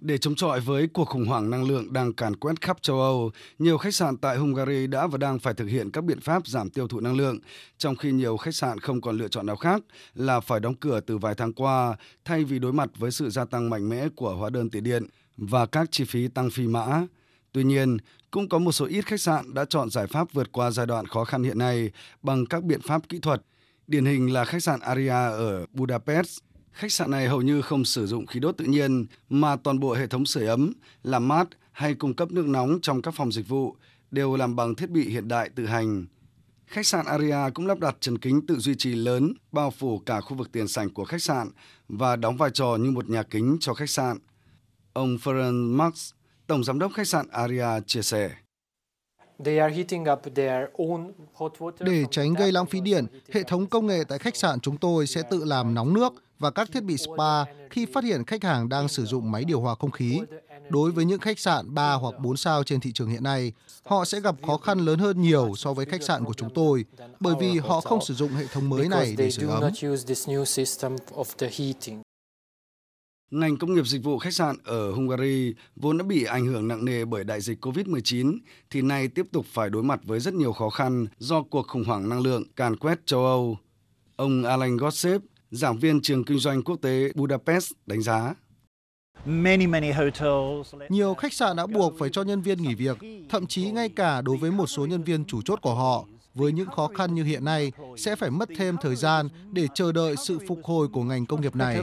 Để chống chọi với cuộc khủng hoảng năng lượng đang càn quét khắp châu Âu, nhiều khách sạn tại Hungary đã và đang phải thực hiện các biện pháp giảm tiêu thụ năng lượng, trong khi nhiều khách sạn không còn lựa chọn nào khác là phải đóng cửa từ vài tháng qua thay vì đối mặt với sự gia tăng mạnh mẽ của hóa đơn tiền điện và các chi phí tăng phi mã. Tuy nhiên, cũng có một số ít khách sạn đã chọn giải pháp vượt qua giai đoạn khó khăn hiện nay bằng các biện pháp kỹ thuật. Điển hình là khách sạn Aria ở Budapest Khách sạn này hầu như không sử dụng khí đốt tự nhiên mà toàn bộ hệ thống sưởi ấm, làm mát hay cung cấp nước nóng trong các phòng dịch vụ đều làm bằng thiết bị hiện đại tự hành. Khách sạn Aria cũng lắp đặt trần kính tự duy trì lớn bao phủ cả khu vực tiền sảnh của khách sạn và đóng vai trò như một nhà kính cho khách sạn. Ông Ferenc Max, Tổng Giám đốc khách sạn Aria chia sẻ. Để tránh gây lãng phí điện, hệ thống công nghệ tại khách sạn chúng tôi sẽ tự làm nóng nước và các thiết bị spa khi phát hiện khách hàng đang sử dụng máy điều hòa không khí. Đối với những khách sạn 3 hoặc 4 sao trên thị trường hiện nay, họ sẽ gặp khó khăn lớn hơn nhiều so với khách sạn của chúng tôi bởi vì họ không sử dụng hệ thống mới này để sửa ấm. Ngành công nghiệp dịch vụ khách sạn ở Hungary vốn đã bị ảnh hưởng nặng nề bởi đại dịch COVID-19 thì nay tiếp tục phải đối mặt với rất nhiều khó khăn do cuộc khủng hoảng năng lượng càn quét châu Âu. Ông Alan Gossip, giảng viên trường kinh doanh quốc tế Budapest đánh giá. Nhiều khách sạn đã buộc phải cho nhân viên nghỉ việc, thậm chí ngay cả đối với một số nhân viên chủ chốt của họ. Với những khó khăn như hiện nay, sẽ phải mất thêm thời gian để chờ đợi sự phục hồi của ngành công nghiệp này.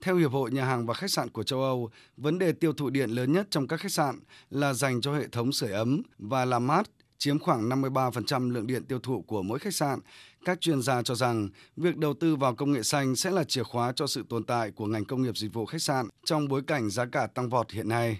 Theo Hiệp hội Nhà hàng và Khách sạn của châu Âu, vấn đề tiêu thụ điện lớn nhất trong các khách sạn là dành cho hệ thống sưởi ấm và làm mát chiếm khoảng 53% lượng điện tiêu thụ của mỗi khách sạn. Các chuyên gia cho rằng việc đầu tư vào công nghệ xanh sẽ là chìa khóa cho sự tồn tại của ngành công nghiệp dịch vụ khách sạn trong bối cảnh giá cả tăng vọt hiện nay.